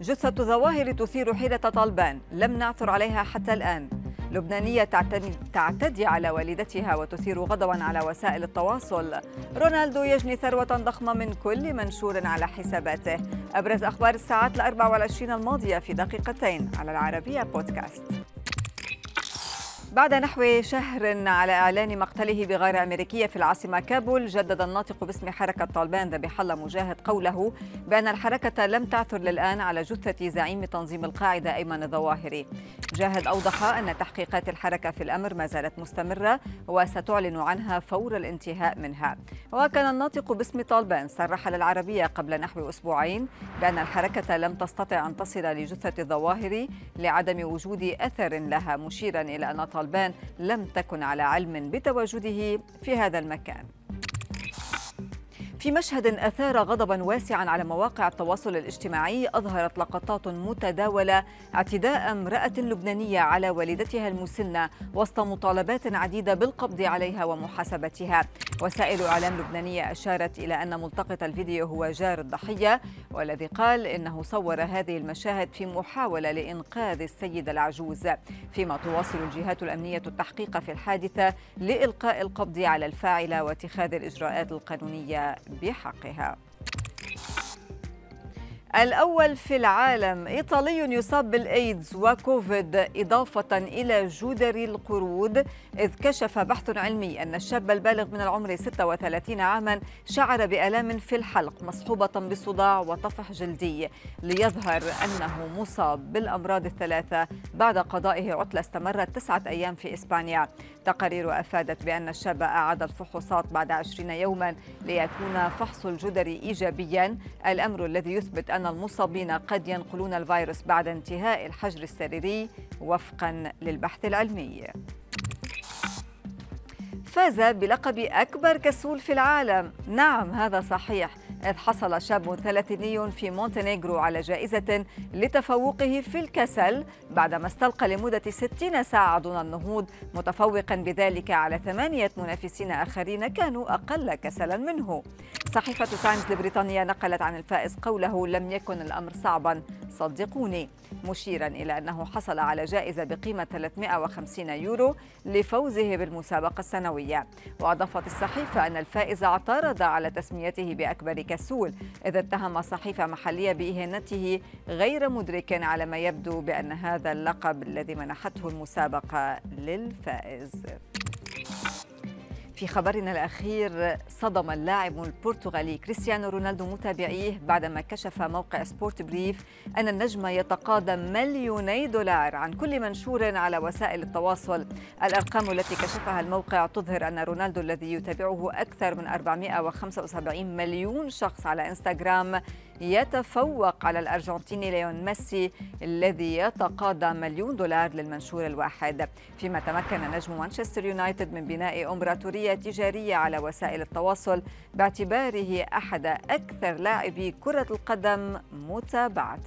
جثة ظواهر تثير حيرة طالبان. لم نعثر عليها حتى الآن. لبنانية تعتدي على والدتها وتثير غضبا على وسائل التواصل. رونالدو يجني ثروة ضخمة من كل منشور على حساباته. أبرز أخبار الساعات الأربع والعشرين الماضية في دقيقتين. على العربية بودكاست. بعد نحو شهر على إعلان مقتله بغارة أمريكية في العاصمة كابول جدد الناطق باسم حركة طالبان ذبيح الله مجاهد قوله بأن الحركة لم تعثر للآن على جثة زعيم تنظيم القاعدة أيمن الظواهري. جاهد أوضح أن تحقيقات الحركة في الأمر ما زالت مستمرة وستعلن عنها فور الانتهاء منها. وكان الناطق باسم طالبان صرح للعربية قبل نحو أسبوعين بأن الحركة لم تستطع أن تصل لجثة الظواهري لعدم وجود أثر لها مشيرا إلى أن طالبان طالبان لم تكن على علم بتواجده في هذا المكان. في مشهد أثار غضبا واسعا على مواقع التواصل الاجتماعي أظهرت لقطات متداولة اعتداء امرأة لبنانية على والدتها المسنة وسط مطالبات عديدة بالقبض عليها ومحاسبتها. وسائل إعلام لبنانية أشارت إلى أن ملتقط الفيديو هو جار الضحية والذي قال إنه صور هذه المشاهد في محاولة لإنقاذ السيدة العجوز. فيما تواصل الجهات الأمنية التحقيق في الحادثة لإلقاء القبض على الفاعلة واتخاذ الإجراءات القانونية بحقها. الأول في العالم إيطالي يصاب بالإيدز وكوفيد إضافة إلى جدري القرود إذ كشف بحث علمي أن الشاب البالغ من العمر 36 عاما شعر بآلام في الحلق مصحوبة بصداع وطفح جلدي ليظهر أنه مصاب بالأمراض الثلاثة بعد قضائه عطلة استمرت تسعة أيام في إسبانيا. تقارير أفادت بأن الشاب أعاد الفحوصات بعد عشرين يوما ليكون فحص الجدري إيجابيا. الأمر الذي يثبت أن المصابين قد ينقلون الفيروس بعد انتهاء الحجر السريري وفقا للبحث العلمي. فاز بلقب أكبر كسول في العالم. نعم هذا صحيح. إذ حصل شاب ثلاثيني في مونتينيغرو على جائزة لتفوقه في الكسل بعدما استلقى لمدة 60 ساعة دون النهوض متفوقا بذلك على ثمانية منافسين آخرين كانوا أقل كسلا منه. صحيفة تايمز البريطانية نقلت عن الفائز قوله لم يكن الأمر صعبا صدقوني مشيرا إلى أنه حصل على جائزة بقيمة 350 يورو لفوزه بالمسابقة السنوية. وأضافت الصحيفة أن الفائز اعترض على تسميته بأكبر كسول إذ اتهم صحيفة محلية بإهانته غير مدرك على ما يبدو بأن هذا اللقب الذي منحته المسابقة للفائز. في خبرنا الأخير صدم اللاعب البرتغالي كريستيانو رونالدو متابعيه بعدما كشف موقع سبورت بريف أن النجم يتقاضى مليوني دولار عن كل منشور على وسائل التواصل. الأرقام التي كشفها الموقع تظهر أن رونالدو الذي يتابعه أكثر من 475 مليون شخص على إنستغرام يتفوق على الأرجنتيني ليون ميسي الذي يتقاضى مليون دولار للمنشور الواحد. فيما تمكن نجم مانشستر يونايتد من بناء إمبراطورية تجارية على وسائل التواصل باعتباره أحد أكثر لاعبي كرة القدم متابعة.